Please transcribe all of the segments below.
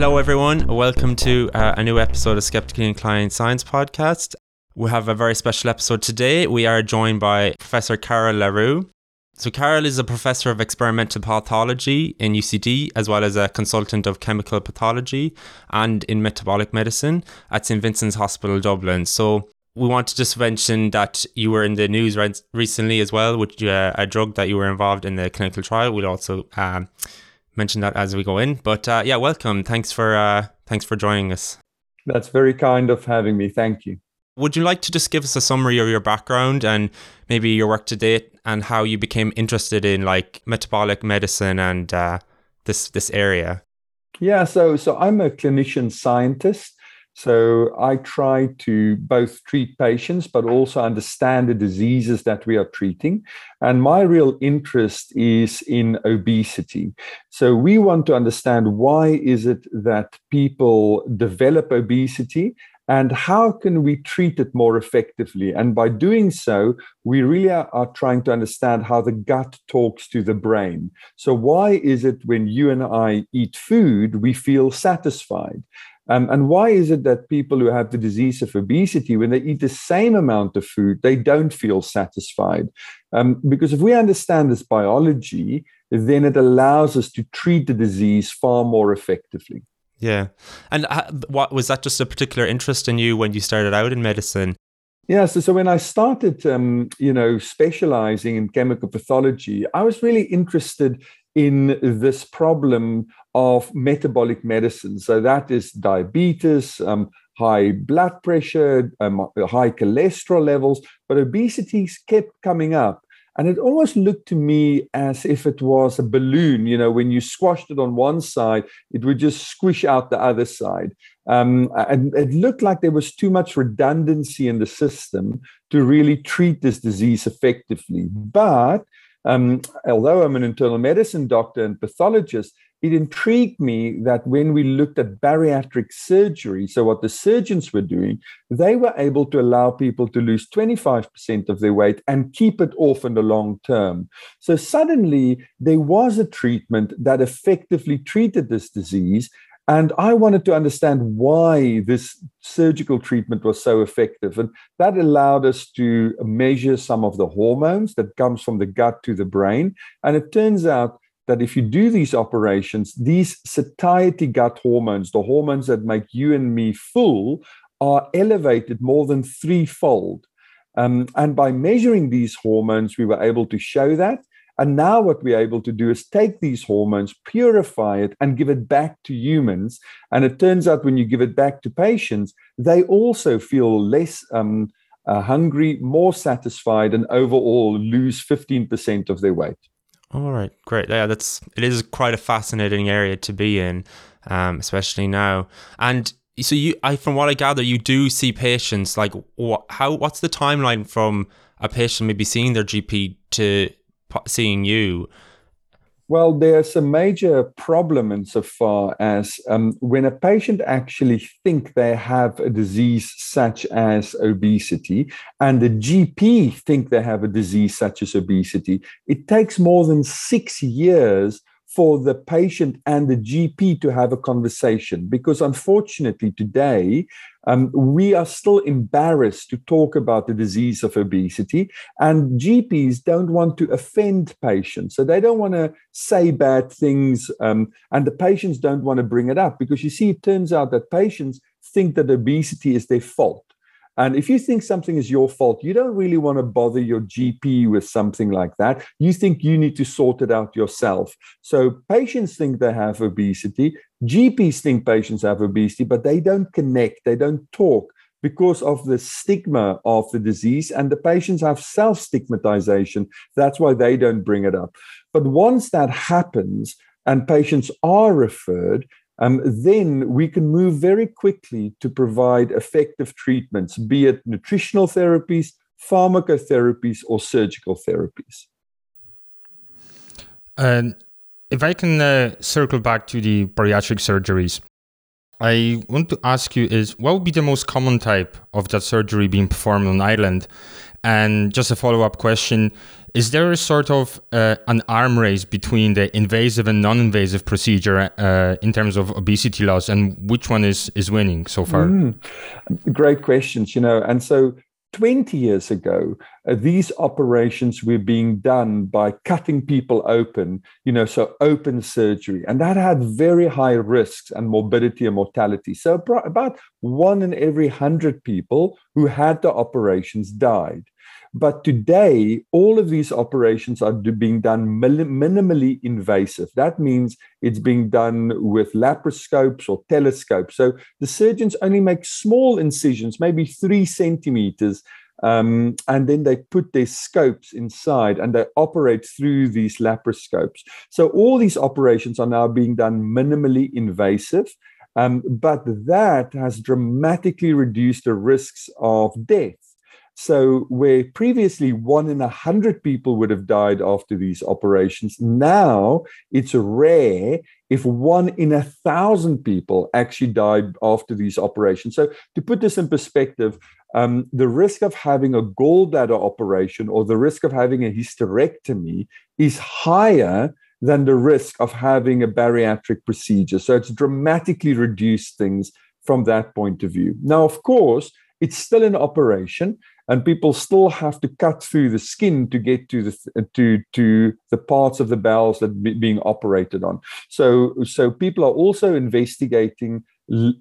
Hello, everyone. Welcome to uh, a new episode of Skeptically Inclined Science Podcast. We have a very special episode today. We are joined by Professor Carel le Roux. So, Carel is a professor of experimental pathology in UCD, as well as a consultant of chemical pathology and in metabolic medicine at St. Vincent's Hospital, Dublin. So, we want to just mention that you were in the news re- recently as well with uh, a drug that you were involved in the clinical trial. We'll also um, mention that as we go in. But uh, yeah, welcome. Thanks for uh, thanks for joining us. That's very kind of having me. Thank you. Would you like to just give us a summary of your background and maybe your work to date and how you became interested in like metabolic medicine and uh, this this area? Yeah, so so I'm a clinician scientist. So I try to both treat patients, but also understand the diseases that we are treating. And my real interest is in obesity. So we want to understand why is it that people develop obesity and how can we treat it more effectively and by doing so we really are, trying to understand how the gut talks to the brain so why is it when you and i eat food we feel satisfied um, and why is it that people who have the disease of obesity, when they eat the same amount of food, they don't feel satisfied? Um, because if we understand this biology, then it allows us to treat the disease far more effectively. Yeah. And uh, what was that just a particular interest in you when you started out in medicine? Yeah, so, so when I started, um, you know, specializing in chemical pathology, I was really interested in this problem of metabolic medicine. So that is diabetes, um, high blood pressure, um, high cholesterol levels, but obesity kept coming up. And it almost looked to me as if it was a balloon. You know, when you squashed it on one side, it would just squish out the other side. Um, and it looked like there was too much redundancy in the system to really treat this disease effectively. But um, although I'm an internal medicine doctor and pathologist, it intrigued me that when we looked at bariatric surgery, so what the surgeons were doing, they were able to allow people to lose 25% of their weight and keep it off in the long term. So suddenly there was a treatment that effectively treated this disease and I wanted to understand why this surgical treatment was so effective. And that allowed us to measure some of the hormones that comes from the gut to the brain. And it turns out that if you do these operations, these satiety gut hormones, the hormones that make you and me full, are elevated more than threefold. Um, and by measuring these hormones, we were able to show that. And now, what we're able to do is take these hormones, purify it, and give it back to humans. And it turns out when you give it back to patients, they also feel less um, uh, hungry, more satisfied, and overall lose 15% of their weight. All right, great. Yeah, that's it is quite a fascinating area to be in, um, especially now. And so you, I from what I gather, you do see patients. Like, what, how? What's the timeline from a patient maybe seeing their GP to seeing you? Well, there's a major problem insofar as um, when a patient actually think they have a disease such as obesity, and the GP think they have a disease such as obesity, it takes more than six years for the patient and the GP to have a conversation. Because unfortunately, today, um, we are still embarrassed to talk about the disease of obesity, and GPs don't want to offend patients. So they don't want to say bad things, um, and the patients don't want to bring it up because you see, it turns out that patients think that obesity is their fault. And if you think something is your fault, you don't really want to bother your GP with something like that. You think you need to sort it out yourself. So patients think they have obesity. GPs think patients have obesity, but they don't connect, they don't talk because of the stigma of the disease, and the patients have self stigmatization. That's why they don't bring it up. But once that happens, and patients are referred, um, then we can move very quickly to provide effective treatments, be it nutritional therapies, pharmacotherapies, or surgical therapies. And if I can uh, circle back to the bariatric surgeries, I want to ask you is what would be the most common type of that surgery being performed on Ireland? And just a follow up question Is there a sort of uh, an arm race between the invasive and non invasive procedure uh, in terms of obesity loss? And which one is, is winning so far? Mm, great questions, you know. And so 20 years ago, uh, these operations were being done by cutting people open, you know, so open surgery. And that had very high risks and morbidity and mortality. So about one in every 100 people who had the operations died. But today, all of these operations are being done minimally invasive. That means it's being done with laparoscopes or telescopes. So the surgeons only make small incisions, maybe three centimeters, um, and then they put their scopes inside and they operate through these laparoscopes. So all these operations are now being done minimally invasive. Um, but that has dramatically reduced the risks of death. So, where previously one in a hundred people would have died after these operations, now it's rare if one in a thousand people actually died after these operations. So, to put this in perspective, um, the risk of having a gallbladder operation or the risk of having a hysterectomy is higher than the risk of having a bariatric procedure. So, it's dramatically reduced things from that point of view. Now, of course, it's still an operation and people still have to cut through the skin to get to the to to the parts of the bowels that are being operated on. So so people are also investigating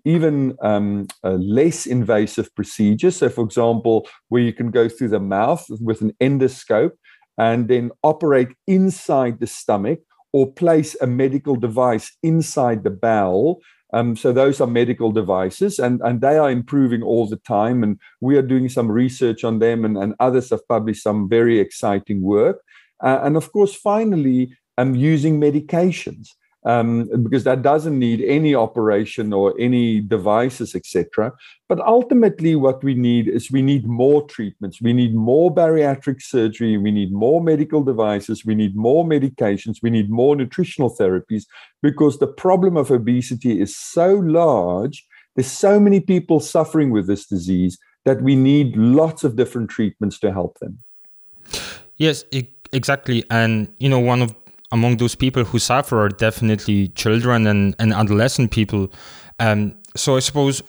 even um, less invasive procedures. So, for example, where you can go through the mouth with an endoscope and then operate inside the stomach or place a medical device inside the bowel um, so those are medical devices, and, and they are improving all the time. And we are doing some research on them, and, and others have published some very exciting work. Uh, and of course, finally, I'm using medications um, because that doesn't need any operation or any devices, etc. But ultimately, what we need is we need more treatments. We need more bariatric surgery. We need more medical devices. We need more medications. We need more nutritional therapies because the problem of obesity is so large. There's so many people suffering with this disease that we need lots of different treatments to help them. Yes, exactly. And you know, one of among those people who suffer are definitely children and, and adolescent people. Um, so I suppose,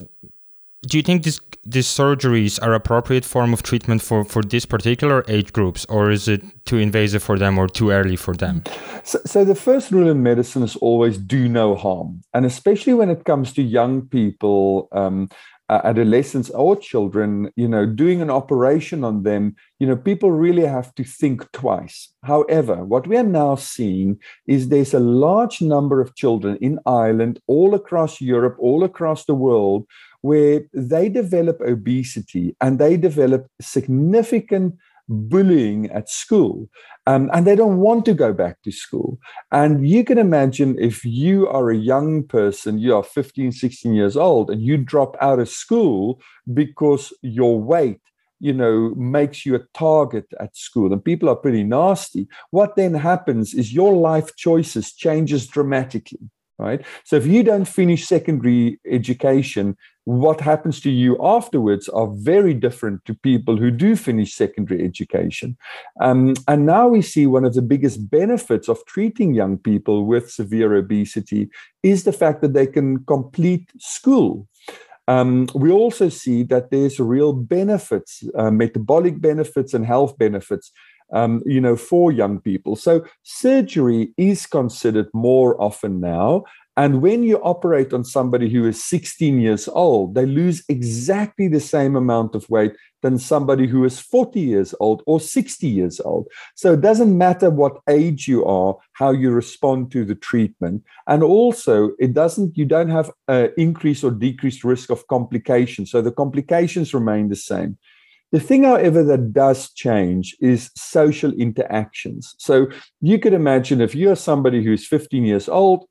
do you think this, these surgeries are appropriate form of treatment for, for this particular age groups, or is it too invasive for them or too early for them? So, so the first rule in medicine is always do no harm, and especially when it comes to young people. Um, uh, adolescents or children, you know, doing an operation on them, you know, people really have to think twice. However, what we are now seeing is there's a large number of children in Ireland, all across Europe, all across the world, where they develop obesity and they develop significant bullying at school. Um, and they don't want to go back to school. And you can imagine if you are a young person you are 15 16 years old and you drop out of school because your weight you know makes you a target at school and people are pretty nasty what then happens is your life choices changes dramatically right? So if you don't finish secondary education what happens to you afterwards are very different to people who do finish secondary education. Um, and now we see one of the biggest benefits of treating young people with severe obesity is the fact that they can complete school. Um, we also see that there's real benefits, uh, metabolic benefits, and health benefits um, you know, for young people. So surgery is considered more often now. And when you operate on somebody who is 16 years old, they lose exactly the same amount of weight than somebody who is 40 years old or 60 years old. So it doesn't matter what age you are, how you respond to the treatment. And also, it doesn't, you don't have an increased or decreased risk of complications. So the complications remain the same. The thing, however, that does change is social interactions. So you could imagine if you're somebody who's 15 years old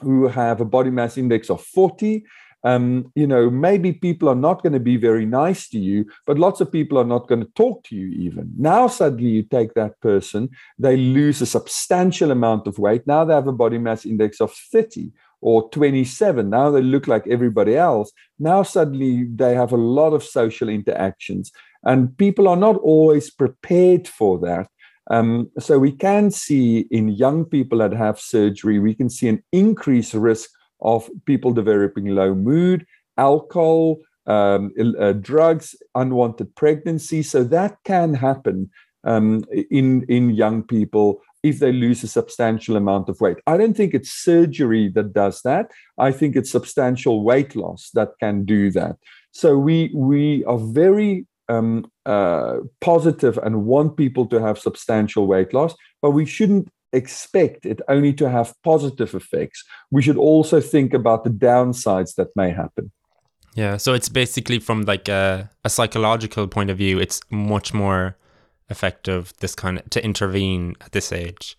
who have a body mass index of 40 um, you know, maybe people are not going to be very nice to you, but lots of people are not going to talk to you even. Now, suddenly, you take that person, they lose a substantial amount of weight. Now they have a body mass index of 30 or 27. Now they look like everybody else. Now, suddenly, they have a lot of social interactions. And people are not always prepared for that. Um, so we can see in young people that have surgery, we can see an increased risk of people developing low mood, alcohol, um, uh, drugs, unwanted pregnancy. So that can happen um, in in young people if they lose a substantial amount of weight. I don't think it's surgery that does that. I think it's substantial weight loss that can do that. So we we are very um, uh, positive and want people to have substantial weight loss, but we shouldn't expect it only to have positive effects. We should also think about the downsides that may happen. Yeah, so it's basically from like a, a psychological point of view, it's much more effective this kind of to intervene at this age?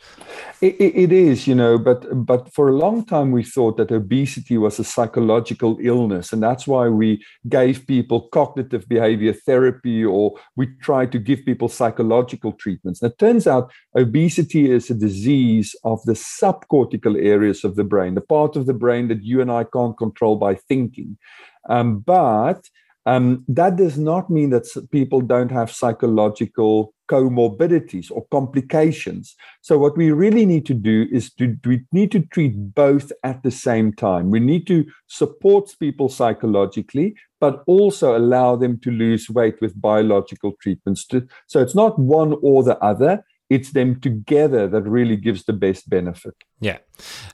It, it is you know but but for a long time we thought that obesity was a psychological illness and that's why we gave people cognitive behavior therapy or we tried to give people psychological treatments. And it turns out obesity is a disease of the subcortical areas of the brain the part of the brain that you and i can't control by thinking. Um, but um, that does not mean that people don't have psychological comorbidities or complications. So, what we really need to do is to we need to treat both at the same time. We need to support people psychologically, but also allow them to lose weight with biological treatments. So, it's not one or the other. It's them together that really gives the best benefit. Yeah.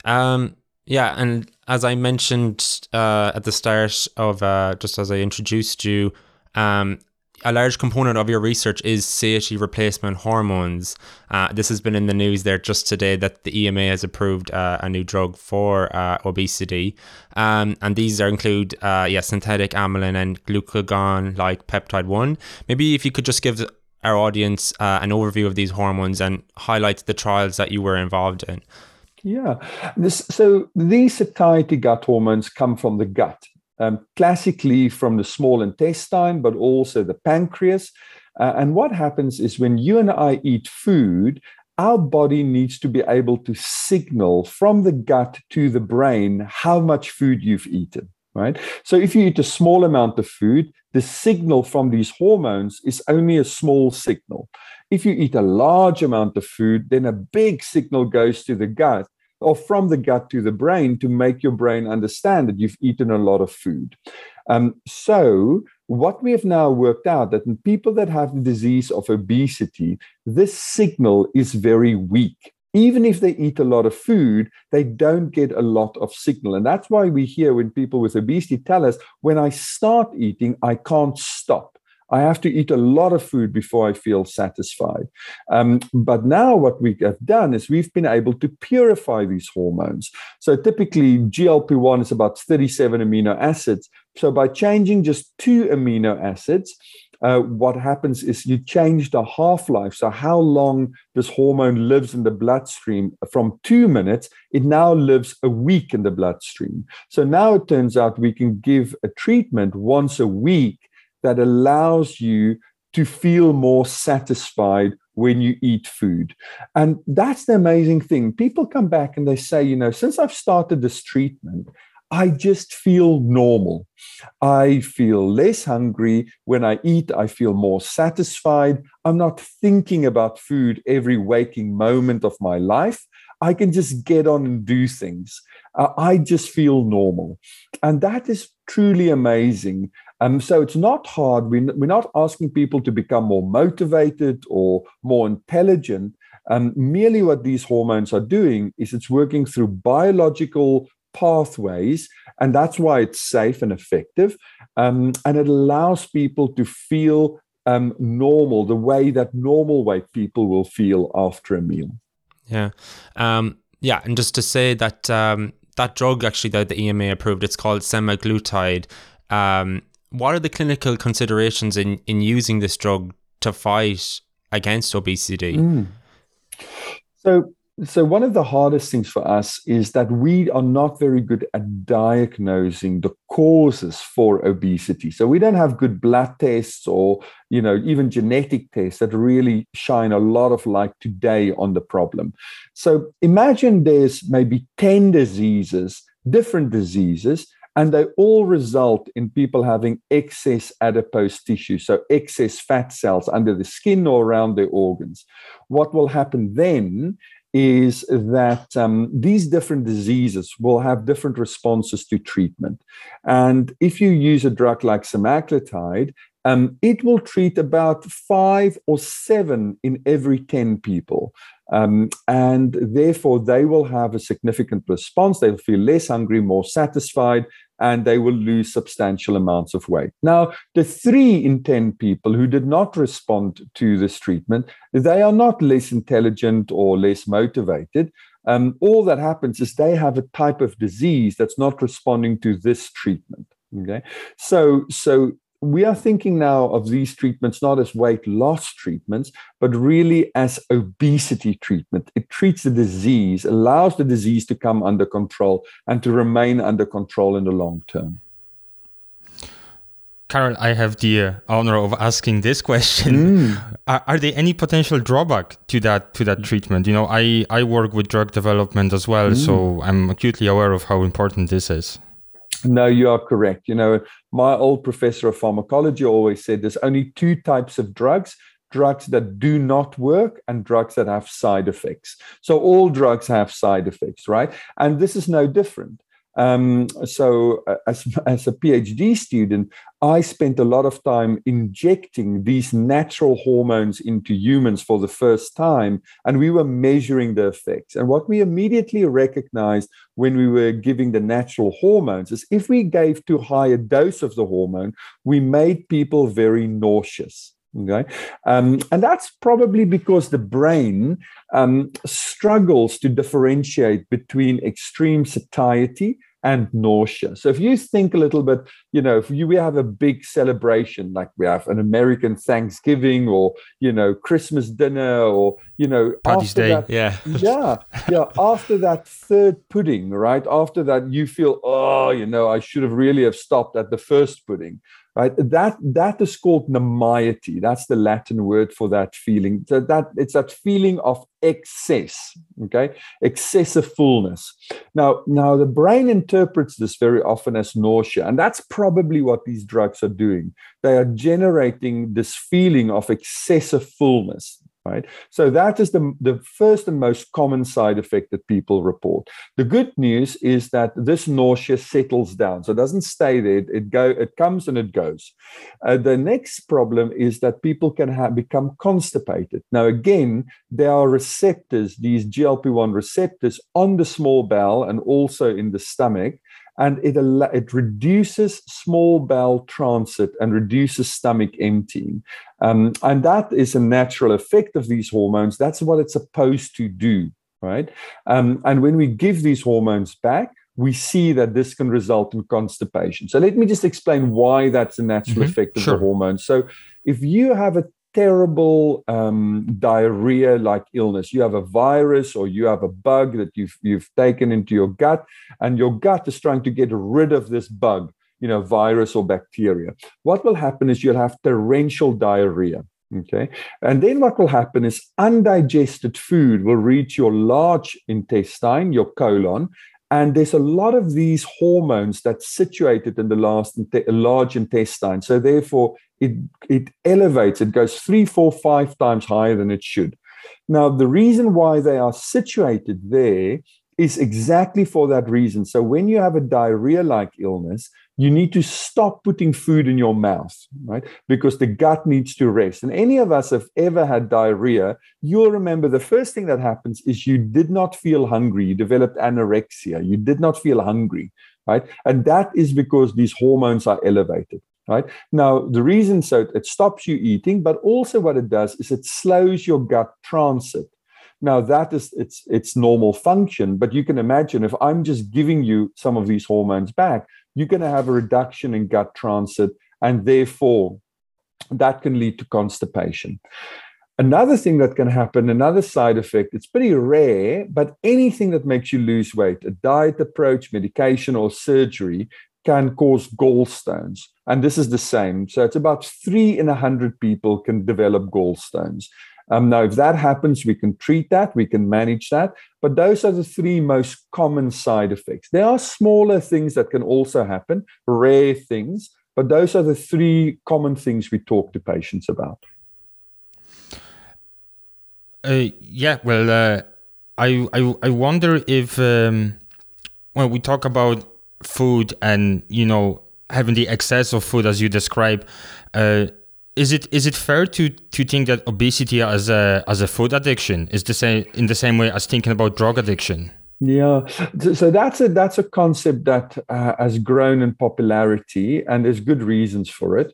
Um, yeah, and as I mentioned uh, at the start of uh, just as I introduced you, um, a large component of your research is satiety replacement hormones. Uh, this has been in the news there just today that the EMA has approved uh, a new drug for uh, obesity, um, and these are include uh, yeah synthetic amylin and glucagon like peptide one. Maybe if you could just give our audience uh, an overview of these hormones and highlight the trials that you were involved in. Yeah. This, so these satiety gut hormones come from the gut, um, classically from the small intestine, but also the pancreas. Uh, and what happens is when you and I eat food, our body needs to be able to signal from the gut to the brain how much food you've eaten right? So if you eat a small amount of food, the signal from these hormones is only a small signal. If you eat a large amount of food, then a big signal goes to the gut or from the gut to the brain to make your brain understand that you've eaten a lot of food. Um, so, what we have now worked out that in people that have the disease of obesity, this signal is very weak. Even if they eat a lot of food, they don't get a lot of signal. And that's why we hear when people with obesity tell us, when I start eating, I can't stop. I have to eat a lot of food before I feel satisfied. Um, but now, what we have done is we've been able to purify these hormones. So, typically, GLP 1 is about 37 amino acids. So, by changing just two amino acids, uh, what happens is you change the half life. So, how long this hormone lives in the bloodstream from two minutes, it now lives a week in the bloodstream. So, now it turns out we can give a treatment once a week that allows you to feel more satisfied when you eat food. And that's the amazing thing. People come back and they say, you know, since I've started this treatment, I just feel normal. I feel less hungry. When I eat, I feel more satisfied. I'm not thinking about food every waking moment of my life. I can just get on and do things. Uh, I just feel normal. And that is truly amazing. Um, so it's not hard. We're, we're not asking people to become more motivated or more intelligent. Um, merely what these hormones are doing is it's working through biological pathways, and that's why it's safe and effective. Um, and it allows people to feel um, normal, the way that normal weight people will feel after a meal. Yeah. Um, yeah. And just to say that um, that drug actually that the EMA approved, it's called semaglutide. What are the clinical considerations in, in using this drug to fight against obesity? Mm. So, so one of the hardest things for us is that we are not very good at diagnosing the causes for obesity. So we don't have good blood tests or you know even genetic tests that really shine a lot of light today on the problem. So imagine there's maybe 10 diseases, different diseases, And they all result in people having excess adipose tissue, so excess fat cells under the skin or around their organs. What will happen then is that um, these different diseases will have different responses to treatment. And if you use a drug like semaglutide, um, it will treat about five or seven in every 10 people. Um, and therefore, they will have a significant response. They'll feel less hungry, more satisfied, and they will lose substantial amounts of weight. Now, the three in 10 people who did not respond to this treatment, they are not less intelligent or less motivated. Um, all that happens is they have a type of disease that's not responding to this treatment. Okay, so so we are thinking now of these treatments not as weight loss treatments, but really as obesity treatment. It treats the disease, allows the disease to come under control and to remain under control in the long term. Carel, I have the uh, honor of asking this question: mm. are, are, there any potential drawback to that to that treatment? You know, I I work with drug development as well, mm. so I'm acutely aware of how important this is. No, you are correct. You know, my old professor of pharmacology always said there's only two types of drugs drugs that do not work and drugs that have side effects. So all drugs have side effects, right? And this is no different. Um, so, uh, as, as a PhD student, I spent a lot of time injecting these natural hormones into humans for the first time, and we were measuring the effects. And what we immediately recognized when we were giving the natural hormones is if we gave too high a dose of the hormone, we made people very nauseous. Okay. Um, and that's probably because the brain um, struggles to differentiate between extreme satiety and nausea. So if you think a little bit, you know, if you, we have a big celebration, like we have an American Thanksgiving or, you know, Christmas dinner or, you know, Paddy's Day, that, yeah. yeah, yeah. After that third pudding, right? After that, you feel, oh, you know, I should have really have stopped at the first pudding right? That that is called nimiety. That's the latin word for that feeling. So that it's that feeling of excess okay? Excessive fullness. Now now the brain interprets this very often as nausea and that's probably what these drugs are doing. They are generating this feeling of excessive fullness right? So that is the, the first and most common side effect that people report. The good news is that this nausea settles down. So it doesn't stay there. It go it comes and it goes. Uh, the next problem is that people can have become constipated. Now again there are receptors these glp-1 receptors on the small bowel and also in the stomach and it it reduces small bowel transit and reduces stomach emptying. Um, and that is a natural effect of these hormones. That's what it's supposed to do right? Um, and when we give these hormones back we see that this can result in constipation. So let me just explain why that's a natural mm-hmm. effect of sure. the hormones. So if you have a terrible um, diarrhea like illness. You have a virus or you have a bug that you've, you've taken into your gut, and your gut is trying to get rid of this bug, you know, virus or bacteria. What will happen is you'll have torrential diarrhea. Okay. And then what will happen is undigested food will reach your large intestine, your colon, and there's a lot of these hormones that's situated in the last large intestine. So therefore, it it elevates. It goes three, four, five times higher than it should. Now, the reason why they are situated there is exactly for that reason. So when you have a diarrhea-like illness, you need to stop putting food in your mouth, right? Because the gut needs to rest. And any of us have ever had diarrhea, you'll remember the first thing that happens is you did not feel hungry. You developed anorexia. You did not feel hungry, right? And that is because these hormones are elevated. Right now, the reason so it stops you eating, but also what it does is it slows your gut transit. Now that is its its normal function, but you can imagine if I'm just giving you some of these hormones back, you're going to have a reduction in gut transit, and therefore that can lead to constipation. Another thing that can happen, another side effect, it's pretty rare, but anything that makes you lose weight, a diet approach, medication, or surgery, can cause gallstones. And this is the same. So it's about three in a hundred people can develop gallstones. Um, now, if that happens, we can treat that, we can manage that. But those are the three most common side effects. There are smaller things that can also happen, rare things, but those are the three common things we talk to patients about. Uh, yeah, well, uh, I, I I wonder if um, when we talk about food and you know having the excess of food as you describe, uh, is it is it fair to to think that obesity as a as a food addiction is the same in the same way as thinking about drug addiction? Yeah, so that's a that's a concept that uh, has grown in popularity, and there's good reasons for it.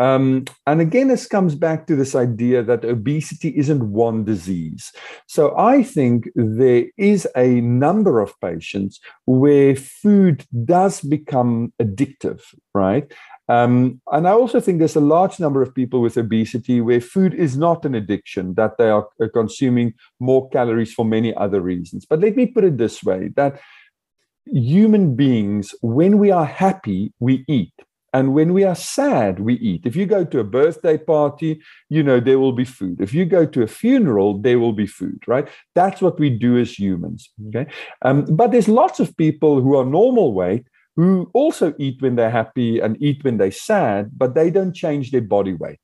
Um, and again, this comes back to this idea that obesity isn't one disease. So I think there is a number of patients where food does become addictive, right? Um, and I also think there's a large number of people with obesity where food is not an addiction, that they are consuming more calories for many other reasons. But let me put it this way that human beings, when we are happy, we eat. And when we are sad, we eat. If you go to a birthday party, you know, there will be food. If you go to a funeral, there will be food, right? That's what we do as humans. Okay. Um, but there's lots of people who are normal weight who also eat when they're happy and eat when they're sad, but they don't change their body weight.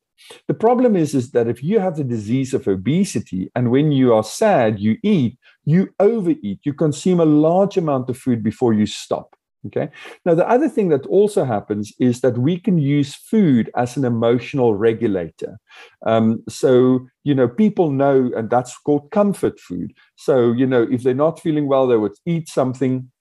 The problem is, is that if you have the disease of obesity and when you are sad, you eat, you overeat, you consume a large amount of food before you stop. Okay. Now, the other thing that also happens is that we can use food as an emotional regulator. Um, so, you know, people know, and that's called comfort food. So, you know, if they're not feeling well, they would eat something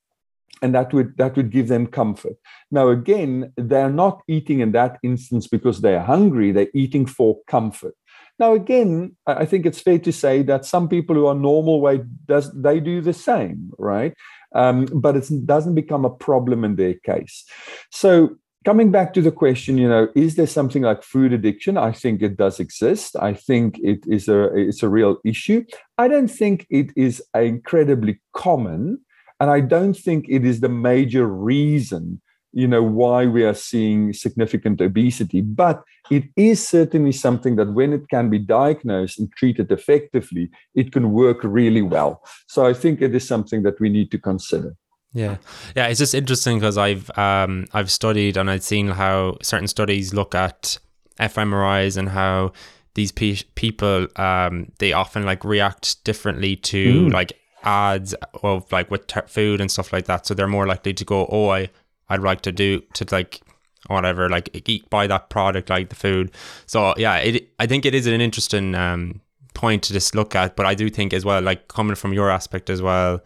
and that would that would give them comfort. Now again they're not eating in that instance because they're hungry. They're eating for comfort. Now again i think it's fair to say that some people who are normal weight does they do the same right? Um, but it doesn't become a problem in their case. So coming back to the question you know is there something like food addiction? I think it does exist. I think it is a it's a real issue. I don't think it is incredibly common and I don't think it is the major reason, you know, why we are seeing significant obesity. But it is certainly something that when it can be diagnosed and treated effectively, it can work really well. So I think it is something that we need to consider. Yeah, yeah, it's just interesting because I've um I've studied and I've seen how certain studies look at fMRIs and how these pe- people um they often like react differently to mm. like ads of like with ter- food and stuff like that. So they're more likely to go, oh, I, I'd like to do to like whatever, like eat buy that product, like the food. So yeah, it I think it is an interesting um, point to just look at. But I do think as well, like coming from your aspect as well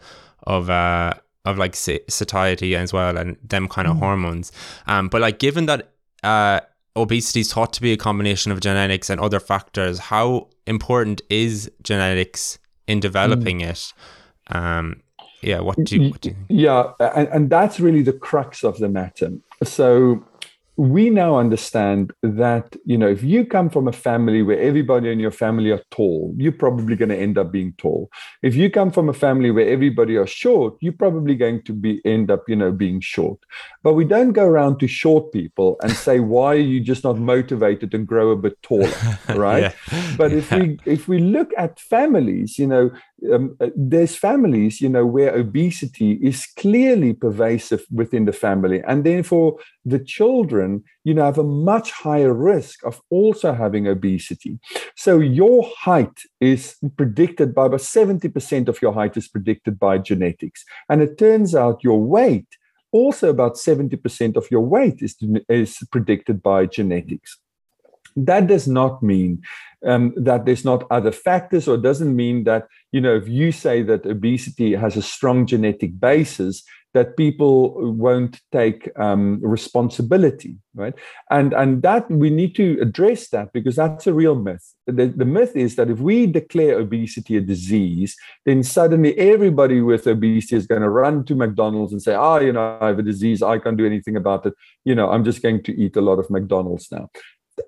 of uh of like satiety as well and them kind of mm. hormones. Um, but like given that uh obesity is thought to be a combination of genetics and other factors, how important is genetics in developing mm. it? Um, yeah, what do you, what do you think? Yeah, and, and that's really the crux of the matter. So we now understand that you know if you come from a family where everybody in your family are tall you're probably going to end up being tall if you come from a family where everybody are short you're probably going to be end up you know being short but we don't go around to short people and say why are you just not motivated and grow a bit taller right yeah. but if we if we look at families you know um, uh, there's families, you know, where obesity is clearly pervasive within the family, and therefore the children, you know, have a much higher risk of also having obesity. So your height is predicted by about seventy percent of your height is predicted by genetics, and it turns out your weight also about 70% of your weight is, is predicted by genetics. That does not mean um, that there's not other factors, or doesn't mean that you know if you say that obesity has a strong genetic basis, that people won't take um, responsibility, right? And and that we need to address that because that's a real myth. The, the myth is that if we declare obesity a disease, then suddenly everybody with obesity is going to run to McDonald's and say, "Ah, oh, you know, I have a disease. I can't do anything about it. You know, I'm just going to eat a lot of McDonald's now."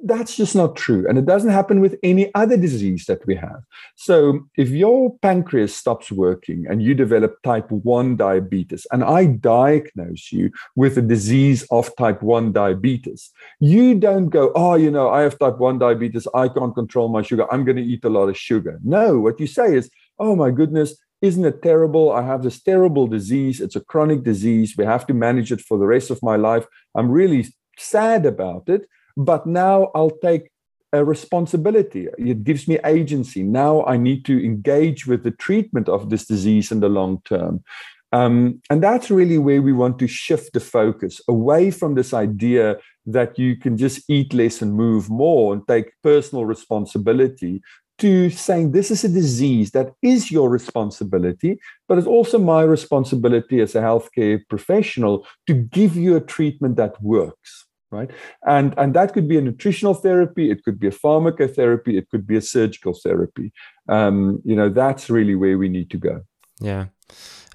That's just not true. And it doesn't happen with any other disease that we have. So if your pancreas stops working and you develop type 1 diabetes, and I diagnose you with a disease of type 1 diabetes, you don't go, oh, you know, I have type 1 diabetes. I can't control my sugar. I'm going to eat a lot of sugar. No, what you say is, oh my goodness, isn't it terrible? I have this terrible disease. It's a chronic disease. We have to manage it for the rest of my life. I'm really sad about it, but now I'll take a responsibility. It gives me agency. Now I need to engage with the treatment of this disease in the long term. Um, and that's really where we want to shift the focus away from this idea that you can just eat less and move more and take personal responsibility to saying this is a disease that is your responsibility, but it's also my responsibility as a healthcare professional to give you a treatment that works. Right. And, and that could be a nutritional therapy, it could be a pharmacotherapy, it could be a surgical therapy. Um, you know, that's really where we need to go. Yeah.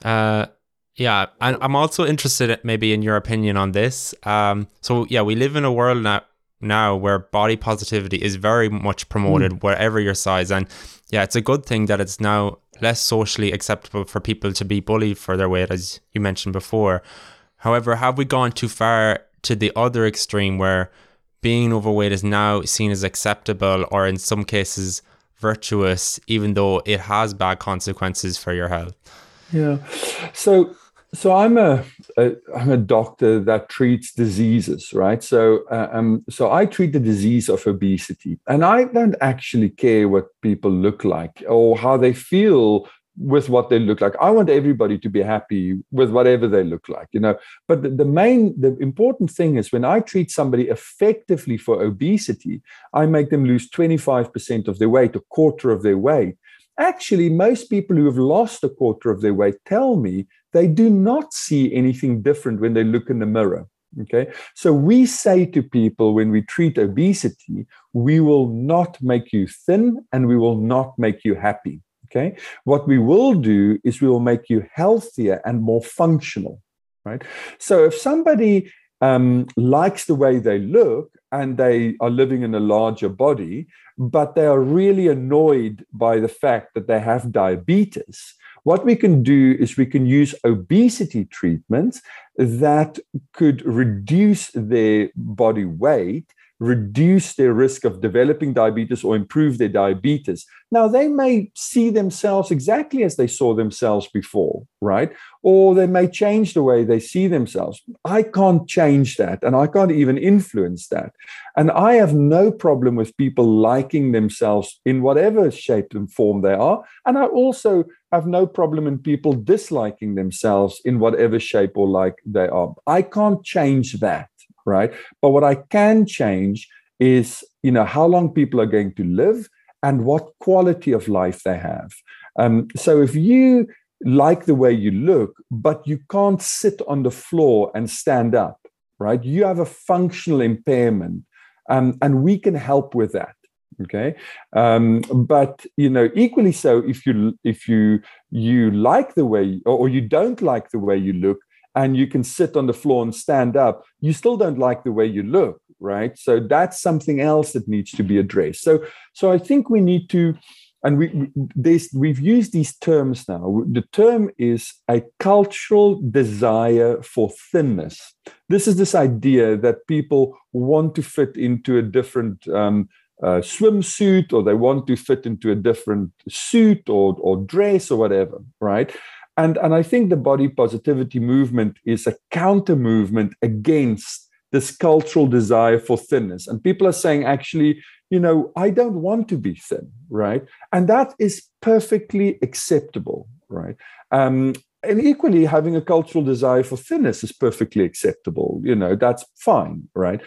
Uh, yeah, and I'm also interested maybe in your opinion on this. Um, so yeah, we live in a world now now where body positivity is very much promoted mm. wherever your size and yeah it's a good thing that it's now less socially acceptable for people to be bullied for their weight as you mentioned before however have we gone too far to the other extreme where being overweight is now seen as acceptable or in some cases virtuous even though it has bad consequences for your health yeah so so I'm a, a I'm a doctor that treats diseases, right? So uh, um, so I treat the disease of obesity, and I don't actually care what people look like or how they feel with what they look like. I want everybody to be happy with whatever they look like, you know. But the, the main, the important thing is when I treat somebody effectively for obesity, I make them lose 25% of their weight, a quarter of their weight. Actually, most people who have lost a quarter of their weight tell me they do not see anything different when they look in the mirror. Okay. So we say to people when we treat obesity, we will not make you thin and we will not make you happy. Okay. What we will do is we will make you healthier and more functional. Right. So if somebody um, likes the way they look and they are living in a larger body, but they are really annoyed by the fact that they have diabetes, what we can do is we can use obesity treatments that could reduce their body weight reduce their risk of developing diabetes or improve their diabetes. Now, they may see themselves exactly as they saw themselves before, right? Or they may change the way they see themselves. I can't change that, and I can't even influence that. And I have no problem with people liking themselves in whatever shape and form they are. And I also have no problem in people disliking themselves in whatever shape or like they are. I can't change that right? But what I can change is, you know, how long people are going to live and what quality of life they have. Um, so if you like the way you look, but you can't sit on the floor and stand up, right? You have a functional impairment, um, and we can help with that. Okay, um, but you know, equally so, if you if you you like the way or, or you don't like the way you look, and you can sit on the floor and stand up, you still don't like the way you look, right? So that's something else that needs to be addressed. So, so I think we need to, and we this, we've used these terms now. The term is a cultural desire for thinness. This is this idea that people want to fit into a different um, uh, swimsuit or they want to fit into a different suit or, or dress or whatever, right? And, and I think the body positivity movement is a counter movement against this cultural desire for thinness. And people are saying, actually, you know, I don't want to be thin, right? And that is perfectly acceptable, right? Um, and equally, having a cultural desire for thinness is perfectly acceptable. You know, that's fine, right?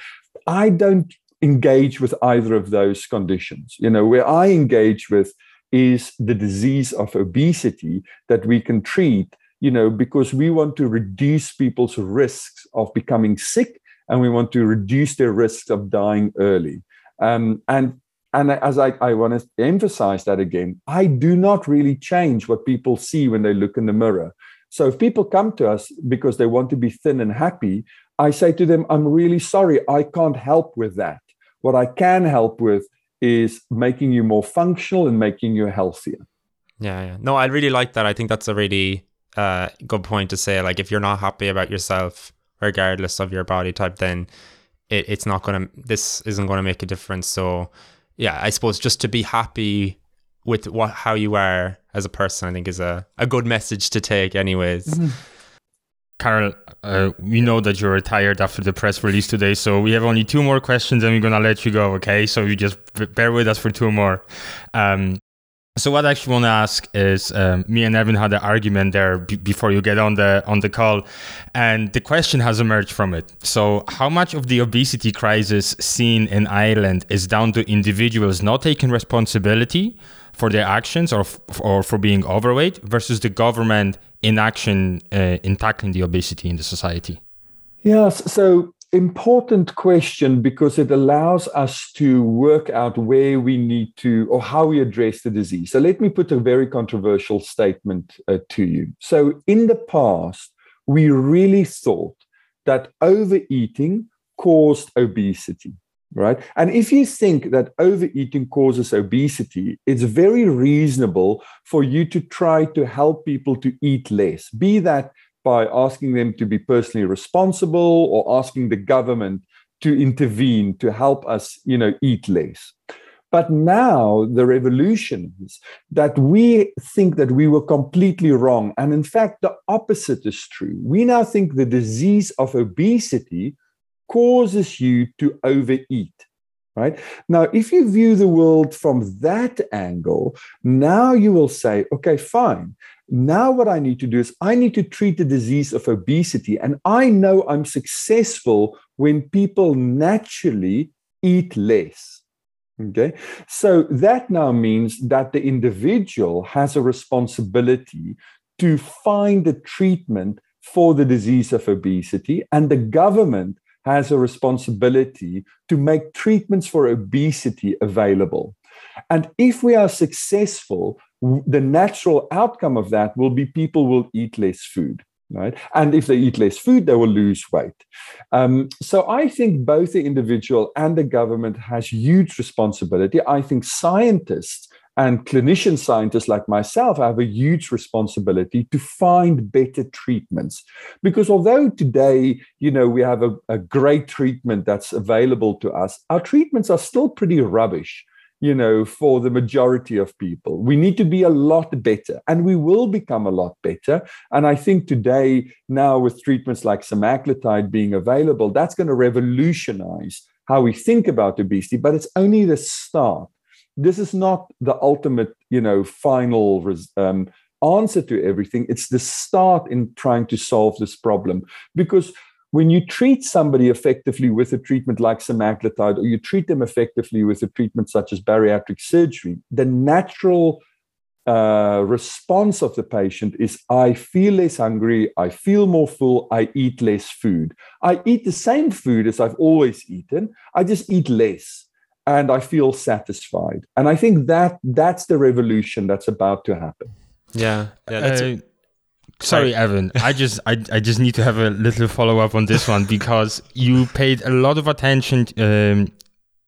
I don't engage with either of those conditions. You know, where I engage with is the disease of obesity that we can treat, you know, because we want to reduce people's risks of becoming sick and we want to reduce their risks of dying early. Um, and and as I, I want to emphasize that again, I do not really change what people see when they look in the mirror. So if people come to us because they want to be thin and happy, I say to them, I'm really sorry, I can't help with that. What I can help with is making you more functional and making you healthier. Yeah, yeah. No, I really like that. I think that's a really uh, good point to say. Like, if you're not happy about yourself, regardless of your body type, then it, it's not going to, this isn't going to make a difference. So, yeah, I suppose just to be happy with what how you are as a person, I think is a, a good message to take, anyways. Mm-hmm. Carel, uh, we know that you're tired after the press release today, so we have only two more questions and we're going to let you go, okay? So you just bear with us for two more. Um, so what I actually want to ask is, um, me and Evan had an argument there b- before you get on the on the call, and the question has emerged from it. So, how much of the obesity crisis seen in Ireland is down to individuals not taking responsibility for their actions or f- or for being overweight versus the government inaction uh, in tackling the obesity in the society? Yes. So important question because it allows us to work out where we need to or how we address the disease. So let me put a very controversial statement uh, to you. So in the past, we really thought that overeating caused obesity right? And if you think that overeating causes obesity, it's very reasonable for you to try to help people to eat less, be that by asking them to be personally responsible or asking the government to intervene to help us, you know, eat less. But now the revolution is that we think that we were completely wrong. And in fact, the opposite is true. We now think the disease of obesity causes you to overeat right? Now if you view the world from that angle now you will say okay fine. Now what i need to do is i need to treat the disease of obesity and i know i'm successful when people naturally eat less. Okay? So that now means that the individual has a responsibility to find a treatment for the disease of obesity and the government has a responsibility to make treatments for obesity available. And if we are successful, the natural outcome of that will be people will eat less food. Right. And if they eat less food, they will lose weight. Um, so I think both the individual and the government has huge responsibility. I think scientists and clinician scientists like myself have a huge responsibility to find better treatments. Because although today, you know, we have a, a great treatment that's available to us, our treatments are still pretty rubbish you know, for the majority of people. We need to be a lot better, and we will become a lot better. And I think today, now with treatments like semaglutide being available, that's going to revolutionize how we think about obesity, but it's only the start this is not the ultimate, you know, final um, answer to everything. It's the start in trying to solve this problem. Because when you treat somebody effectively with a treatment like semaglutide, or you treat them effectively with a treatment such as bariatric surgery, the natural uh, response of the patient is I feel less hungry, I feel more full, I eat less food. I eat the same food as I've always eaten, I just eat less and I feel satisfied. And I think that that's the revolution that's about to happen. Yeah. yeah uh, sorry, Evan. I just I, I just need to have a little follow up on this one because you paid a lot of attention um,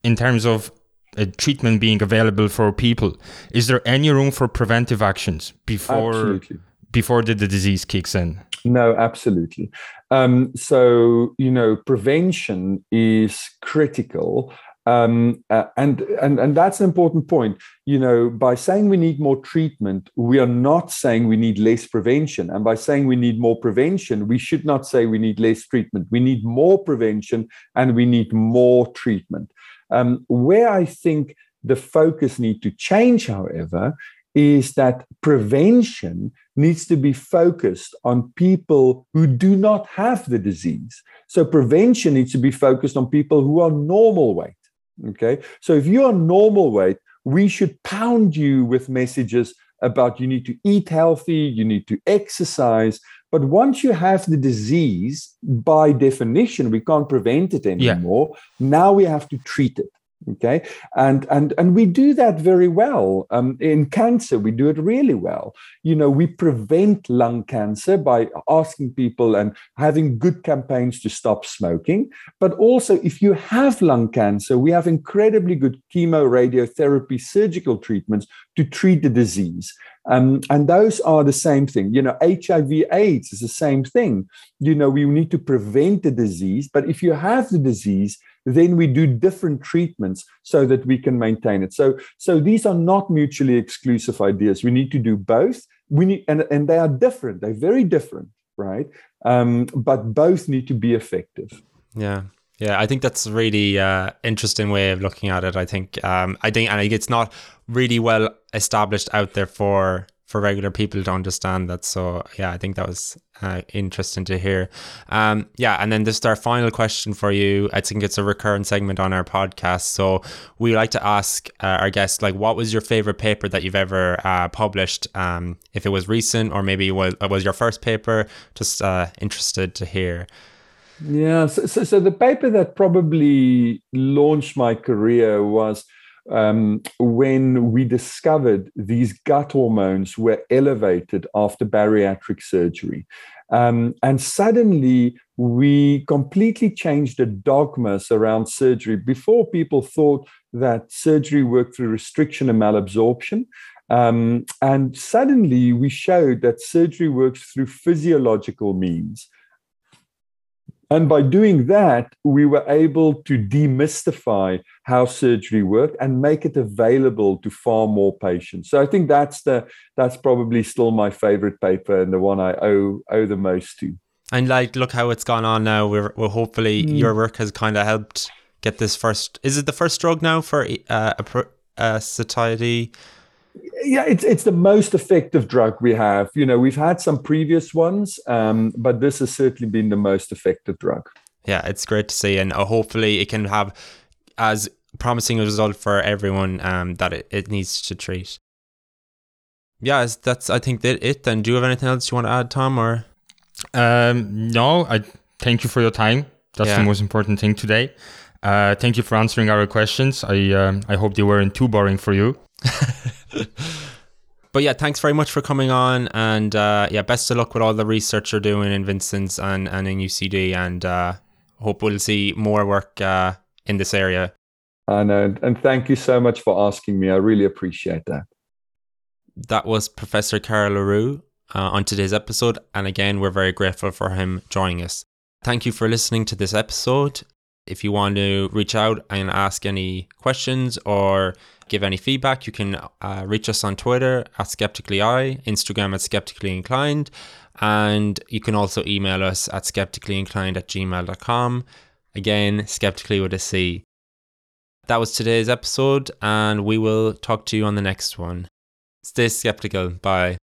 in terms of a treatment being available for people. Is there any room for preventive actions before absolutely. before the, the disease kicks in? No, absolutely. Um, so you know, prevention is critical um, uh, and and and that's an important point. You know, by saying we need more treatment, we are not saying we need less prevention. And by saying we need more prevention, we should not say we need less treatment. We need more prevention and we need more treatment. Um, where I think the focus need to change, however, is that prevention needs to be focused on people who do not have the disease. So prevention needs to be focused on people who are normal weight. Okay. So if you're normal weight, we should pound you with messages about you need to eat healthy, you need to exercise. But once you have the disease, by definition, we can't prevent it anymore. Yeah. Now we have to treat it. Okay? And and and we do that very well. Um, in cancer we do it really well. You know we prevent lung cancer by asking people and having good campaigns to stop smoking. But also if you have lung cancer we have incredibly good chemo radiotherapy surgical treatments to treat the disease. Um, and those are the same thing. You know hiv aids is the same thing. You know we need to prevent the disease. But if you have the disease then we do different treatments so that we can maintain it. So, so these are not mutually exclusive ideas. We need to do both. We need, and, and they are different. They're very different, right? Um, but both need to be effective. Yeah. Yeah, I think that's a really uh, interesting way of looking at it. I think, um, I think, and it's not really well established out there for for regular people to understand that. So yeah, I think that was uh, interesting to hear. Um, yeah, and then is our final question for you. I think it's a recurrent segment on our podcast. So we like to ask uh, our guests, like, what was your favorite paper that you've ever uh, published? Um, if it was recent or maybe it was your first paper, just uh, interested to hear. Yeah, so, so, so the paper that probably launched my career was um, when we discovered these gut hormones were elevated after bariatric surgery. Um, and suddenly we completely changed the dogmas around surgery. Before, people thought that surgery worked through restriction and malabsorption. Um, and suddenly we showed that surgery works through physiological means. And by doing that, we were able to demystify how surgery worked and make it available to far more patients. So I think that's the that's probably still my favorite paper and the one I owe owe the most to. And like, look how it's gone on now. We're, we're hopefully mm. your work has kind of helped get this first. Is it the first drug now for uh, a, a satiety? Yeah, it's it's the most effective drug we have. You know, we've had some previous ones, um, but this has certainly been the most effective drug. Yeah, it's great to see, and uh, hopefully it can have as promising a result for everyone um, that it, it needs to treat. Yeah, that's I think that it. Then, do you have anything else you want to add, Tom? Or um, no, I thank you for your time. That's yeah. the most important thing today. Uh, thank you for answering our questions. I um, I hope they weren't too boring for you. but yeah, thanks very much for coming on, and uh, yeah, best of luck with all the research you're doing in Vincent's and and in UCD, and uh, hope we'll see more work uh, in this area. I know, and thank you so much for asking me. I really appreciate that. That was Professor Carel le Roux uh, on today's episode, and again, we're very grateful for him joining us. Thank you for listening to this episode. If you want to reach out and ask any questions or give any feedback, you can uh, reach us on Twitter at skeptically.i, Instagram at skeptically inclined, and you can also email us at skepticallyinclined at gmail.com. Again, skeptically with a C. That was today's episode, and we will talk to you on the next one. Stay skeptical. Bye.